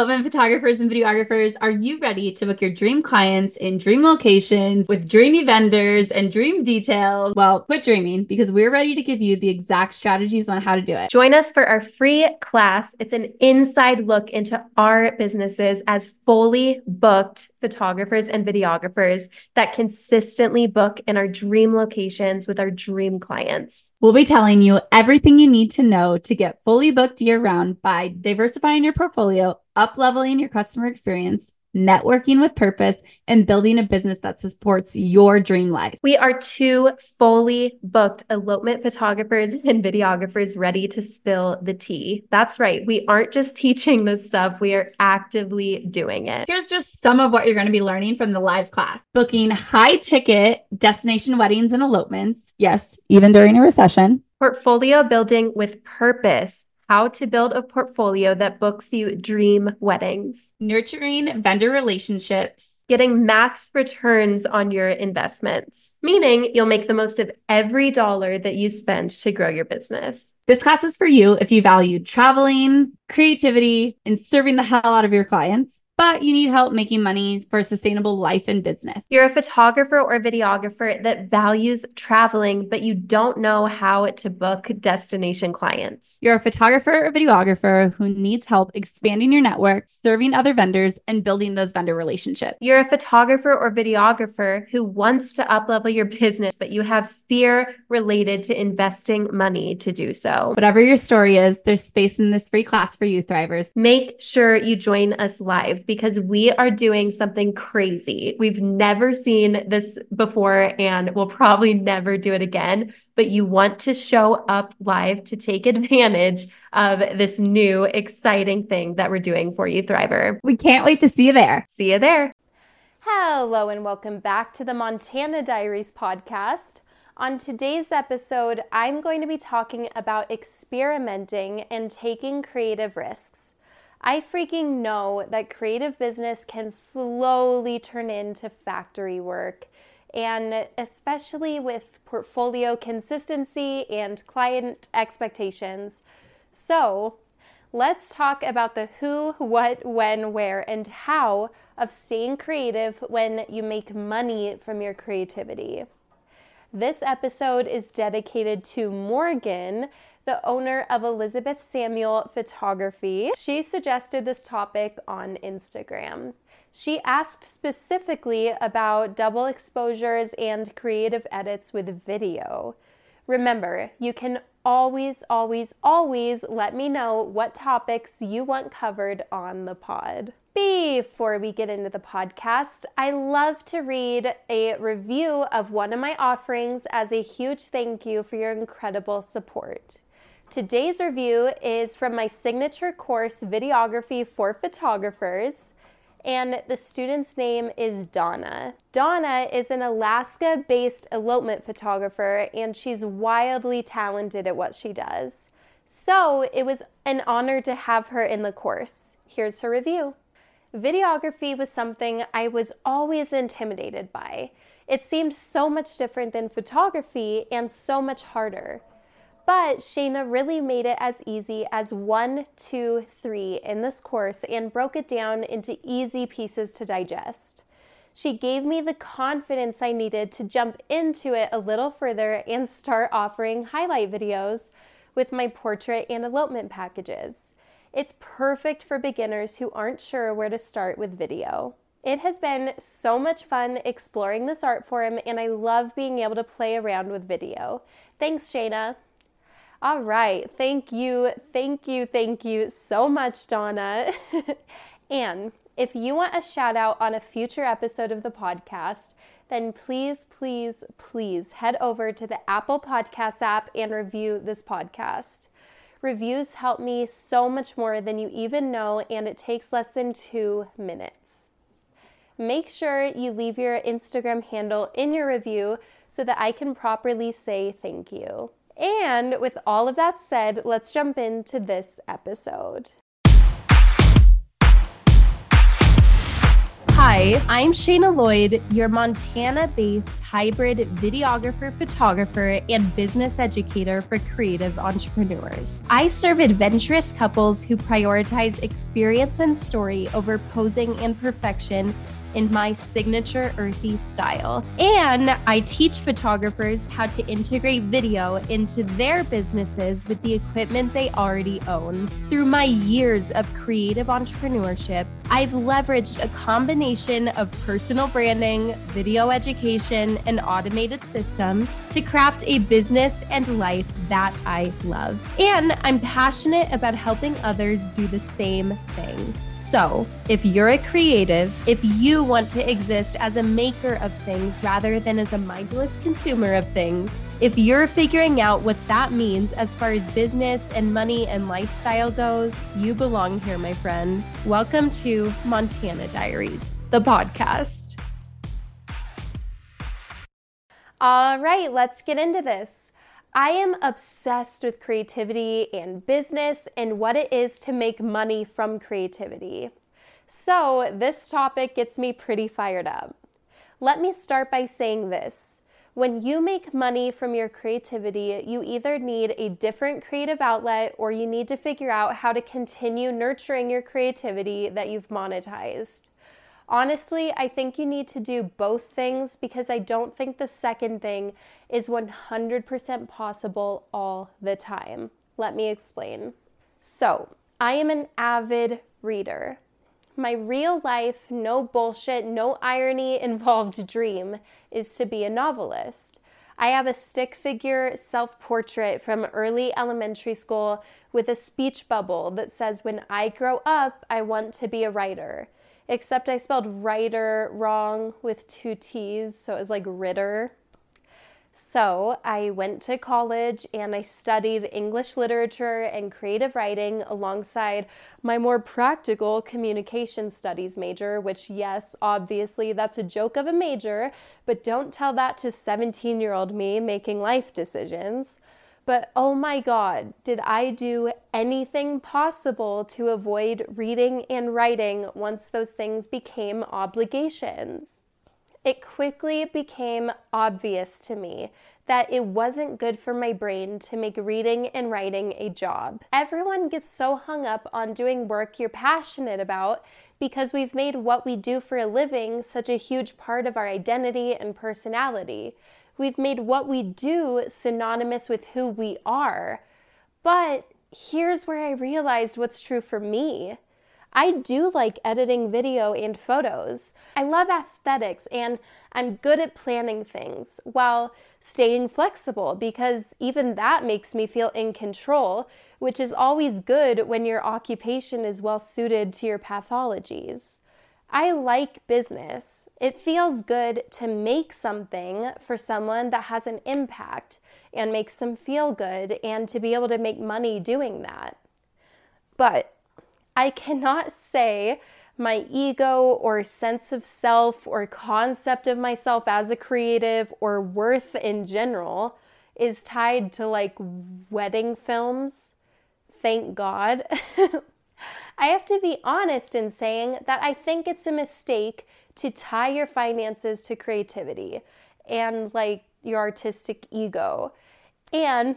elopement photographers and videographers, are you ready to book your dream clients in dream locations with dreamy vendors and dream details? Well, quit dreaming because we're ready to give you the exact strategies on how to do it. Join us for our free class. It's an inside look into our businesses as fully booked photographers and videographers that consistently book in our dream locations with our dream clients. We'll be telling you everything you need to know to get fully booked year round by diversifying your portfolio, up leveling your customer experience, networking with purpose, and building a business that supports your dream life. We are two fully booked elopement photographers and videographers ready to spill the tea. That's right. We aren't just teaching this stuff, we are actively doing it. Here's just some of what you're going to be learning from the live class booking high ticket destination weddings and elopements. Yes, even during a recession. Portfolio building with purpose how to build a portfolio that books you dream weddings, nurturing vendor relationships, getting max returns on your investments, meaning you'll make the most of every dollar that you spend to grow your business. This class is for you if you value traveling, creativity, and serving the hell out of your clients but you need help making money for a sustainable life and business. You're a photographer or videographer that values traveling, but you don't know how to book destination clients. You're a photographer or videographer who needs help expanding your network, serving other vendors, and building those vendor relationships. You're a photographer or videographer who wants to uplevel your business, but you have fear related to investing money to do so. Whatever your story is, there's space in this free class for you thrivers. Make sure you join us live because we are doing something crazy. We've never seen this before and we'll probably never do it again. But you want to show up live to take advantage of this new exciting thing that we're doing for you, Thriver. We can't wait to see you there. See you there. Hello, and welcome back to the Montana Diaries podcast. On today's episode, I'm going to be talking about experimenting and taking creative risks. I freaking know that creative business can slowly turn into factory work. And especially with portfolio consistency and client expectations. So, let's talk about the who, what, when, where, and how of staying creative when you make money from your creativity. This episode is dedicated to Morgan the owner of Elizabeth Samuel Photography. She suggested this topic on Instagram. She asked specifically about double exposures and creative edits with video. Remember, you can always, always, always let me know what topics you want covered on the pod. Before we get into the podcast, I love to read a review of one of my offerings as a huge thank you for your incredible support. Today's review is from my signature course, Videography for Photographers, and the student's name is Donna. Donna is an Alaska based elopement photographer, and she's wildly talented at what she does. So it was an honor to have her in the course. Here's her review. Videography was something I was always intimidated by. It seemed so much different than photography and so much harder. But Shayna really made it as easy as one, two, three in this course and broke it down into easy pieces to digest. She gave me the confidence I needed to jump into it a little further and start offering highlight videos with my portrait and elopement packages. It's perfect for beginners who aren't sure where to start with video. It has been so much fun exploring this art form, and I love being able to play around with video. Thanks, Shayna. All right. Thank you. Thank you. Thank you so much, Donna. and if you want a shout out on a future episode of the podcast, then please, please, please head over to the Apple Podcast app and review this podcast. Reviews help me so much more than you even know, and it takes less than two minutes. Make sure you leave your Instagram handle in your review so that I can properly say thank you. And with all of that said, let's jump into this episode. Hi, I'm Shayna Lloyd, your Montana based hybrid videographer, photographer, and business educator for creative entrepreneurs. I serve adventurous couples who prioritize experience and story over posing and perfection in my signature earthy style. And I teach photographers how to integrate video into their businesses with the equipment they already own. Through my years of creative entrepreneurship, I've leveraged a combination of personal branding, video education, and automated systems to craft a business and life that I love. And I'm passionate about helping others do the same thing. So, if you're a creative, if you want to exist as a maker of things rather than as a mindless consumer of things, if you're figuring out what that means as far as business and money and lifestyle goes, you belong here, my friend. Welcome to Montana Diaries, the podcast. All right, let's get into this. I am obsessed with creativity and business and what it is to make money from creativity. So, this topic gets me pretty fired up. Let me start by saying this when you make money from your creativity, you either need a different creative outlet or you need to figure out how to continue nurturing your creativity that you've monetized. Honestly, I think you need to do both things because I don't think the second thing is 100% possible all the time. Let me explain. So, I am an avid reader. My real life, no bullshit, no irony involved dream is to be a novelist. I have a stick figure self portrait from early elementary school with a speech bubble that says, When I grow up, I want to be a writer. Except I spelled writer wrong with two T's, so it was like Ritter. So I went to college and I studied English literature and creative writing alongside my more practical communication studies major, which, yes, obviously that's a joke of a major, but don't tell that to 17 year old me making life decisions. But oh my God, did I do anything possible to avoid reading and writing once those things became obligations? It quickly became obvious to me that it wasn't good for my brain to make reading and writing a job. Everyone gets so hung up on doing work you're passionate about because we've made what we do for a living such a huge part of our identity and personality. We've made what we do synonymous with who we are. But here's where I realized what's true for me. I do like editing video and photos. I love aesthetics and I'm good at planning things while staying flexible because even that makes me feel in control, which is always good when your occupation is well suited to your pathologies. I like business. It feels good to make something for someone that has an impact and makes them feel good and to be able to make money doing that. But I cannot say my ego or sense of self or concept of myself as a creative or worth in general is tied to like wedding films. Thank God. I have to be honest in saying that I think it's a mistake to tie your finances to creativity and like your artistic ego. And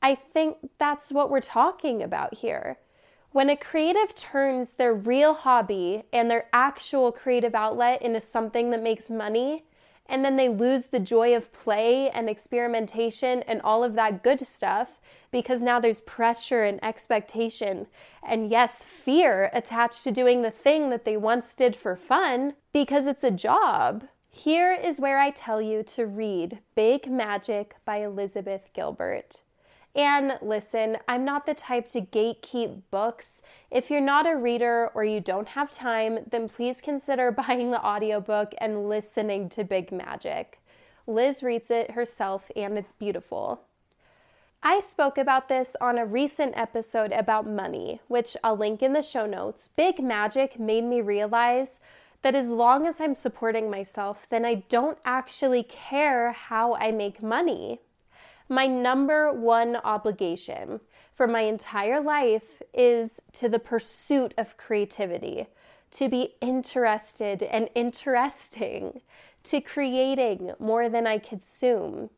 I think that's what we're talking about here. When a creative turns their real hobby and their actual creative outlet into something that makes money, and then they lose the joy of play and experimentation and all of that good stuff because now there's pressure and expectation, and yes, fear attached to doing the thing that they once did for fun because it's a job. Here is where I tell you to read Big Magic by Elizabeth Gilbert. And listen, I'm not the type to gatekeep books. If you're not a reader or you don't have time, then please consider buying the audiobook and listening to Big Magic. Liz reads it herself and it's beautiful. I spoke about this on a recent episode about money, which I'll link in the show notes. Big Magic made me realize that as long as I'm supporting myself, then I don't actually care how I make money. My number one obligation for my entire life is to the pursuit of creativity, to be interested and interesting, to creating more than I consume,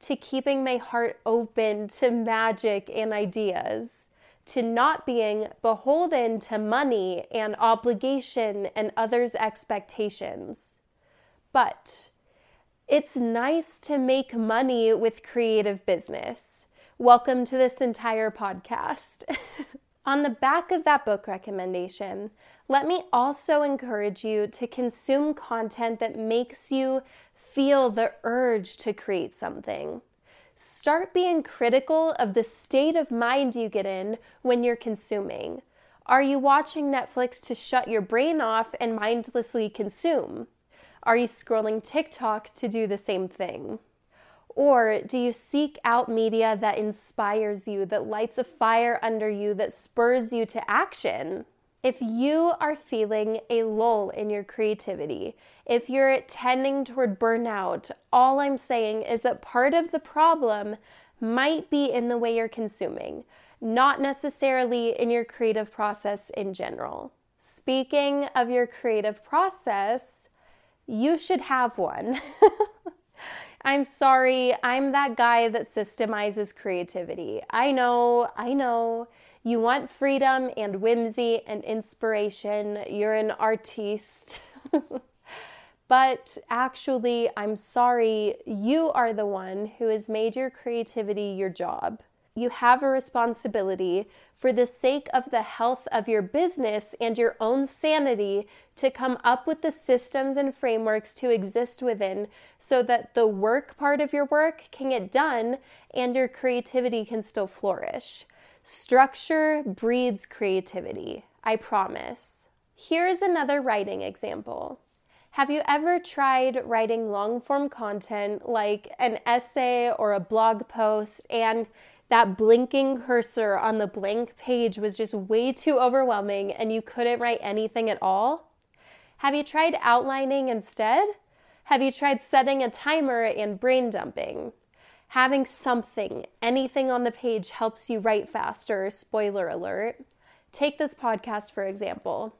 to keeping my heart open to magic and ideas, to not being beholden to money and obligation and others' expectations. But it's nice to make money with creative business. Welcome to this entire podcast. On the back of that book recommendation, let me also encourage you to consume content that makes you feel the urge to create something. Start being critical of the state of mind you get in when you're consuming. Are you watching Netflix to shut your brain off and mindlessly consume? Are you scrolling TikTok to do the same thing? Or do you seek out media that inspires you, that lights a fire under you, that spurs you to action? If you are feeling a lull in your creativity, if you're tending toward burnout, all I'm saying is that part of the problem might be in the way you're consuming, not necessarily in your creative process in general. Speaking of your creative process, you should have one. I'm sorry, I'm that guy that systemizes creativity. I know, I know. You want freedom and whimsy and inspiration. You're an artiste. but actually, I'm sorry, you are the one who has made your creativity your job you have a responsibility for the sake of the health of your business and your own sanity to come up with the systems and frameworks to exist within so that the work part of your work can get done and your creativity can still flourish. Structure breeds creativity, I promise. Here is another writing example. Have you ever tried writing long form content like an essay or a blog post and that blinking cursor on the blank page was just way too overwhelming and you couldn't write anything at all? Have you tried outlining instead? Have you tried setting a timer and brain dumping? Having something, anything on the page helps you write faster, spoiler alert. Take this podcast for example.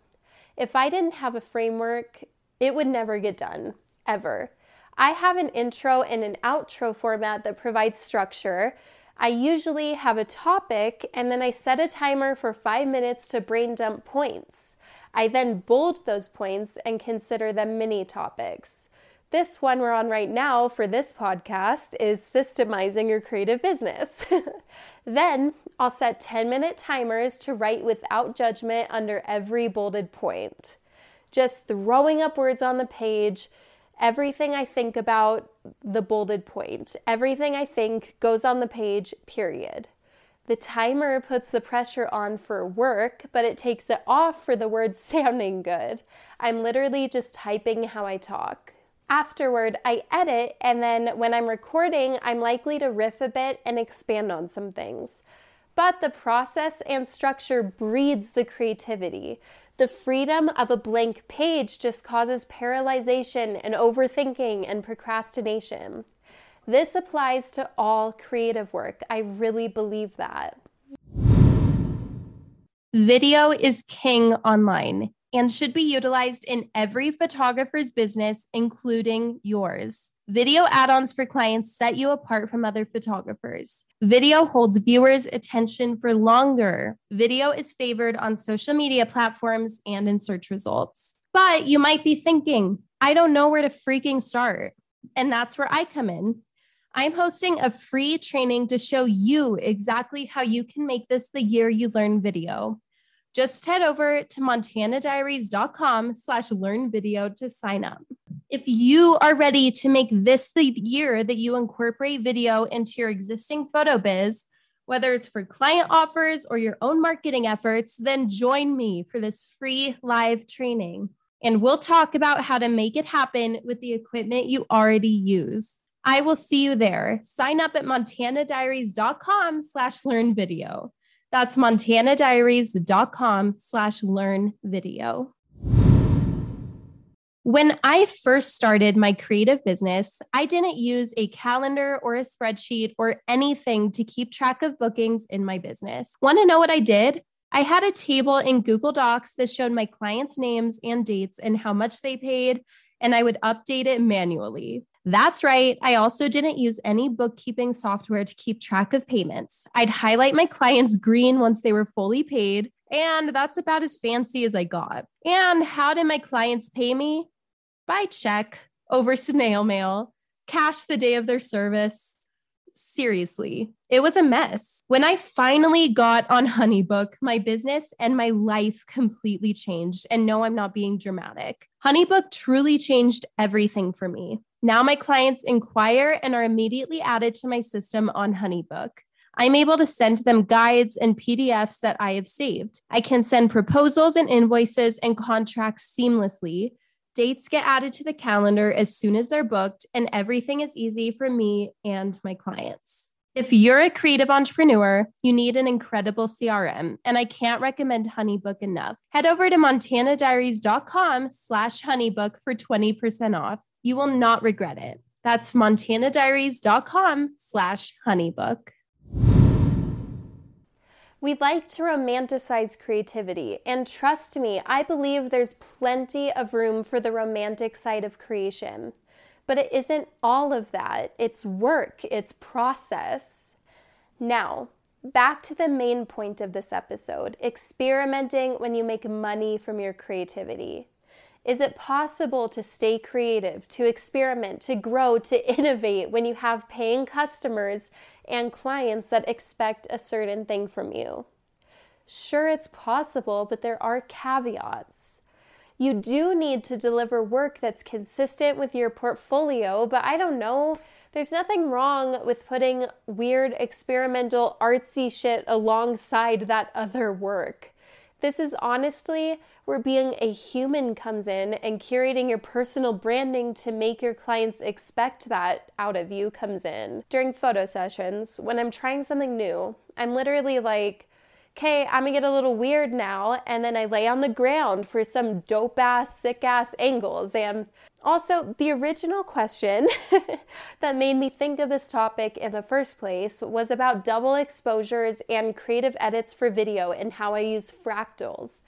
If I didn't have a framework, it would never get done, ever. I have an intro and an outro format that provides structure, I usually have a topic and then I set a timer for five minutes to brain dump points. I then bold those points and consider them mini topics. This one we're on right now for this podcast is systemizing your creative business. then I'll set 10 minute timers to write without judgment under every bolded point. Just throwing up words on the page, everything I think about the bolded point. Everything I think goes on the page, period. The timer puts the pressure on for work, but it takes it off for the words sounding good. I'm literally just typing how I talk. Afterward, I edit, and then when I'm recording, I'm likely to riff a bit and expand on some things. But the process and structure breeds the creativity. The freedom of a blank page just causes paralyzation and overthinking and procrastination. This applies to all creative work. I really believe that. Video is king online and should be utilized in every photographer's business, including yours. Video add ons for clients set you apart from other photographers. Video holds viewers' attention for longer. Video is favored on social media platforms and in search results. But you might be thinking, I don't know where to freaking start. And that's where I come in. I'm hosting a free training to show you exactly how you can make this the year you learn video. Just head over to montanadiaries.com slash learn video to sign up. If you are ready to make this the year that you incorporate video into your existing photo biz, whether it's for client offers or your own marketing efforts, then join me for this free live training. And we'll talk about how to make it happen with the equipment you already use. I will see you there. Sign up at montanadiaries.com slash learn video. That's montanadiaries.com slash learn video. When I first started my creative business, I didn't use a calendar or a spreadsheet or anything to keep track of bookings in my business. Want to know what I did? I had a table in Google Docs that showed my clients' names and dates and how much they paid, and I would update it manually. That's right. I also didn't use any bookkeeping software to keep track of payments. I'd highlight my clients green once they were fully paid, and that's about as fancy as I got. And how did my clients pay me? By check, over snail mail, cash the day of their service. Seriously, it was a mess. When I finally got on Honeybook, my business and my life completely changed. And no, I'm not being dramatic. Honeybook truly changed everything for me. Now my clients inquire and are immediately added to my system on Honeybook. I'm able to send them guides and PDFs that I have saved. I can send proposals and invoices and contracts seamlessly. Dates get added to the calendar as soon as they're booked, and everything is easy for me and my clients. If you're a creative entrepreneur, you need an incredible CRM, and I can't recommend Honeybook enough. Head over to montanadiaries.com slash honeybook for 20% off. You will not regret it. That's montanadiaries.com slash honeybook. We like to romanticize creativity, and trust me, I believe there's plenty of room for the romantic side of creation. But it isn't all of that. It's work, it's process. Now, back to the main point of this episode experimenting when you make money from your creativity. Is it possible to stay creative, to experiment, to grow, to innovate when you have paying customers and clients that expect a certain thing from you? Sure, it's possible, but there are caveats. You do need to deliver work that's consistent with your portfolio, but I don't know. There's nothing wrong with putting weird, experimental, artsy shit alongside that other work. This is honestly where being a human comes in and curating your personal branding to make your clients expect that out of you comes in. During photo sessions, when I'm trying something new, I'm literally like, okay, I'm gonna get a little weird now. And then I lay on the ground for some dope ass, sick ass angles. And also, the original question that made me think of this topic in the first place was about double exposures and creative edits for video and how I use fractals.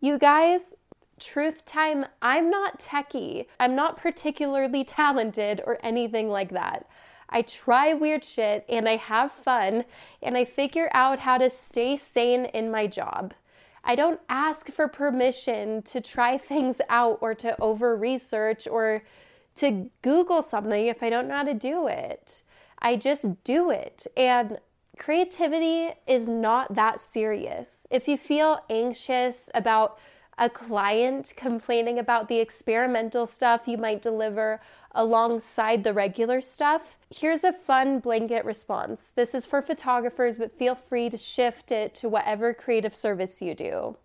You guys, truth time, I'm not techie. I'm not particularly talented or anything like that. I try weird shit and I have fun and I figure out how to stay sane in my job. I don't ask for permission to try things out or to over research or to Google something if I don't know how to do it. I just do it. And creativity is not that serious. If you feel anxious about a client complaining about the experimental stuff you might deliver alongside the regular stuff, here's a fun blanket response. This is for photographers, but feel free to shift it to whatever creative service you do.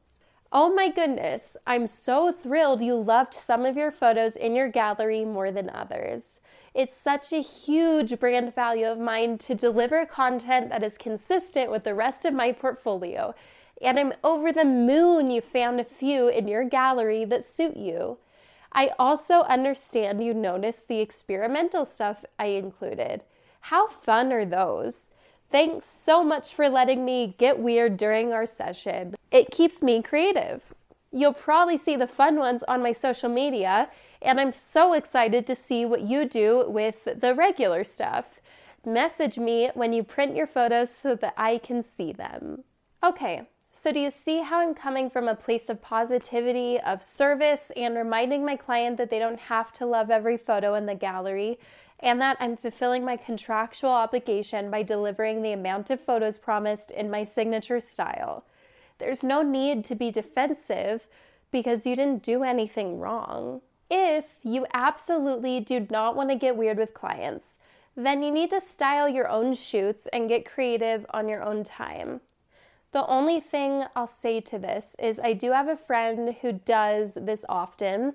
Oh my goodness, I'm so thrilled you loved some of your photos in your gallery more than others. It's such a huge brand value of mine to deliver content that is consistent with the rest of my portfolio. And I'm over the moon you found a few in your gallery that suit you. I also understand you noticed the experimental stuff I included. How fun are those? Thanks so much for letting me get weird during our session. It keeps me creative. You'll probably see the fun ones on my social media, and I'm so excited to see what you do with the regular stuff. Message me when you print your photos so that I can see them. Okay, so, do you see how I'm coming from a place of positivity, of service, and reminding my client that they don't have to love every photo in the gallery, and that I'm fulfilling my contractual obligation by delivering the amount of photos promised in my signature style? There's no need to be defensive because you didn't do anything wrong. If you absolutely do not want to get weird with clients, then you need to style your own shoots and get creative on your own time. The only thing I'll say to this is I do have a friend who does this often,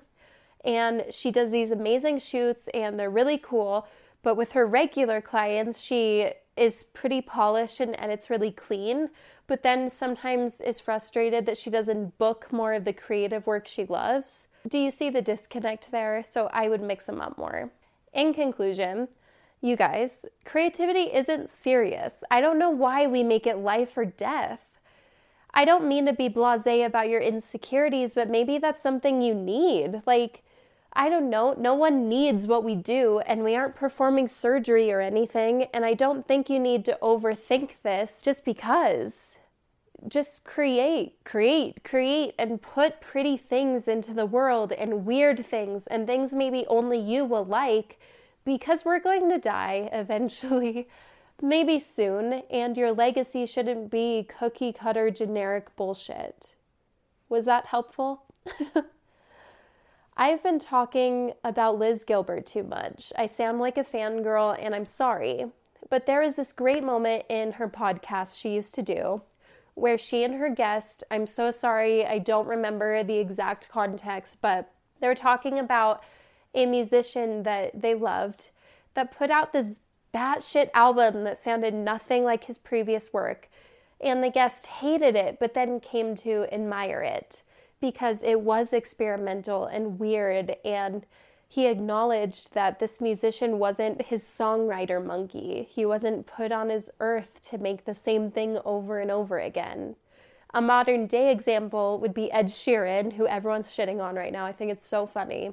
and she does these amazing shoots, and they're really cool. But with her regular clients, she is pretty polished and, and it's really clean, but then sometimes is frustrated that she doesn't book more of the creative work she loves. Do you see the disconnect there? So I would mix them up more. In conclusion, you guys, creativity isn't serious. I don't know why we make it life or death. I don't mean to be blase about your insecurities, but maybe that's something you need. Like, I don't know. No one needs what we do, and we aren't performing surgery or anything. And I don't think you need to overthink this just because. Just create, create, create, and put pretty things into the world and weird things and things maybe only you will like because we're going to die eventually, maybe soon, and your legacy shouldn't be cookie cutter generic bullshit. Was that helpful? I've been talking about Liz Gilbert too much. I sound like a fangirl and I'm sorry. But there is this great moment in her podcast she used to do where she and her guest, I'm so sorry, I don't remember the exact context, but they were talking about a musician that they loved that put out this batshit album that sounded nothing like his previous work. And the guest hated it, but then came to admire it because it was experimental and weird and he acknowledged that this musician wasn't his songwriter monkey. He wasn't put on his earth to make the same thing over and over again. A modern day example would be Ed Sheeran, who everyone's shitting on right now. I think it's so funny.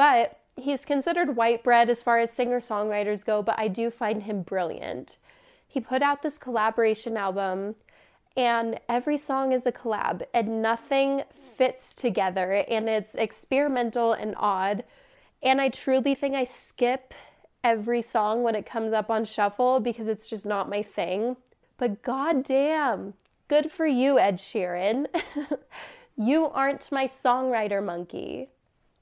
But he's considered white bread as far as singer songwriters go, but I do find him brilliant. He put out this collaboration album and every song is a collab and nothing fits together and it's experimental and odd. And i truly think i skip every song when it comes up on shuffle because it's just not my thing. But goddamn good for you ed sheeran. You aren't my songwriter monkey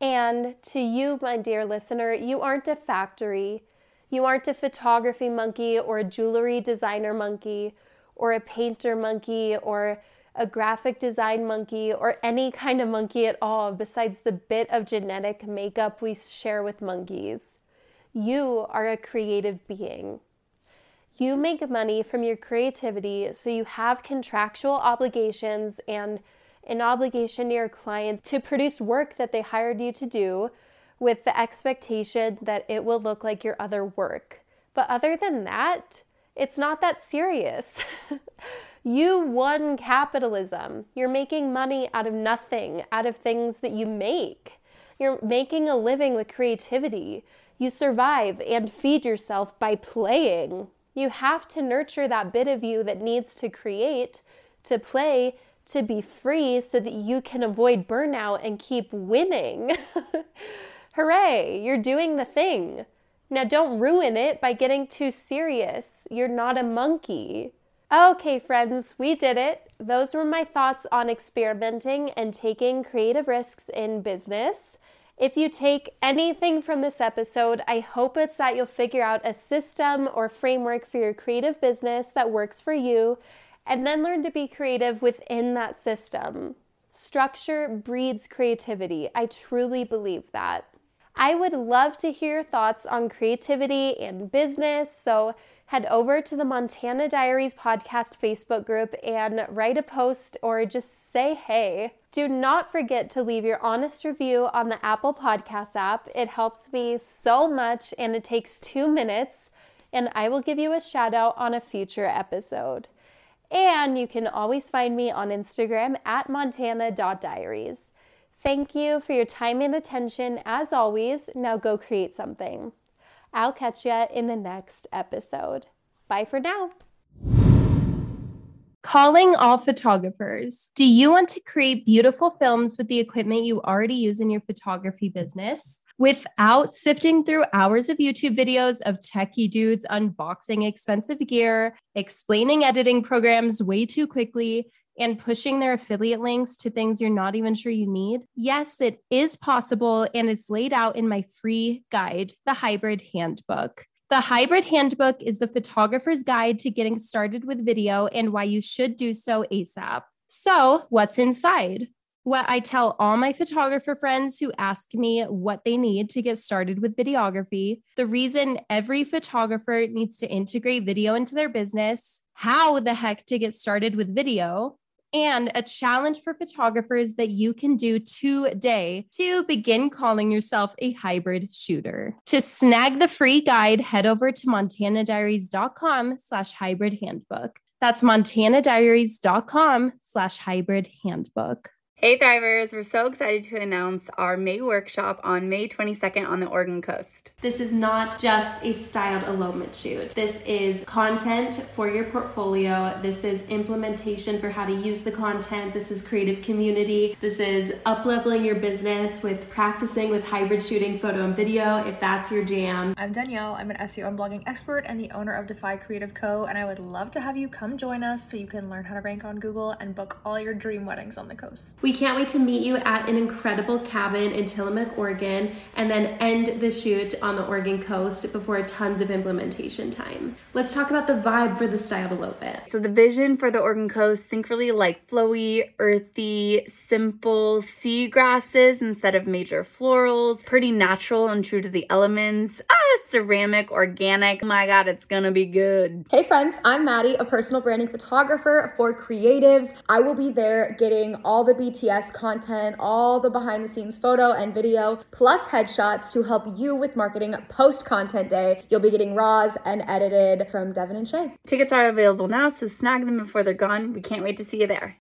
and to you my dear listener you aren't a factory you aren't a photography monkey or a jewelry designer monkey or a painter monkey or a graphic design monkey or any kind of monkey at all besides the bit of genetic makeup we share with monkeys. You are a creative being. You make money from your creativity, so you have contractual obligations and an obligation to your clients to produce work that they hired you to do with the expectation that it will look like your other work. But other than that, it's not that serious. you won capitalism. You're making money out of nothing, out of things that you make. You're making a living with creativity. You survive and feed yourself by playing. You have to nurture that bit of you that needs to create, to play, to be free so that you can avoid burnout and keep winning. Hooray, you're doing the thing. Now, don't ruin it by getting too serious. You're not a monkey. Okay, friends, we did it. Those were my thoughts on experimenting and taking creative risks in business. If you take anything from this episode, I hope it's that you'll figure out a system or framework for your creative business that works for you and then learn to be creative within that system. Structure breeds creativity. I truly believe that. I would love to hear thoughts on creativity and business. So head over to the Montana Diaries podcast Facebook group and write a post or just say hey. Do not forget to leave your honest review on the Apple Podcast app. It helps me so much and it takes two minutes, and I will give you a shout out on a future episode. And you can always find me on Instagram at montana.diaries. Thank you for your time and attention as always. Now go create something. I'll catch you in the next episode. Bye for now. Calling all photographers. Do you want to create beautiful films with the equipment you already use in your photography business? Without sifting through hours of YouTube videos of techie dudes unboxing expensive gear, explaining editing programs way too quickly, and pushing their affiliate links to things you're not even sure you need? Yes, it is possible, and it's laid out in my free guide, the Hybrid Handbook. The Hybrid Handbook is the photographer's guide to getting started with video and why you should do so ASAP. So, what's inside? What I tell all my photographer friends who ask me what they need to get started with videography, the reason every photographer needs to integrate video into their business, how the heck to get started with video, and a challenge for photographers that you can do today to begin calling yourself a hybrid shooter. To snag the free guide, head over to montanadiaries.com slash hybrid handbook. That's montanadiaries.com slash hybrid handbook. Hey Thrivers, we're so excited to announce our May workshop on May 22nd on the Oregon coast. This is not just a styled elopement shoot. This is content for your portfolio. This is implementation for how to use the content. This is creative community. This is upleveling your business with practicing with hybrid shooting photo and video if that's your jam. I'm Danielle. I'm an SEO and blogging expert and the owner of Defy Creative Co. And I would love to have you come join us so you can learn how to rank on Google and book all your dream weddings on the coast. We can't wait to meet you at an incredible cabin in Tillamook, Oregon, and then end the shoot on the Oregon coast before tons of implementation time. Let's talk about the vibe for the styled bit. So the vision for the Oregon coast, think really like flowy, earthy, simple sea grasses instead of major florals, pretty natural and true to the elements. Ah, ceramic, organic. Oh my God, it's gonna be good. Hey friends, I'm Maddie, a personal branding photographer for creatives. I will be there getting all the BTS content, all the behind the scenes photo and video, plus headshots to help you with marketing post content day. You'll be getting raws and edited from Devin and Shay. Tickets are available now, so snag them before they're gone. We can't wait to see you there.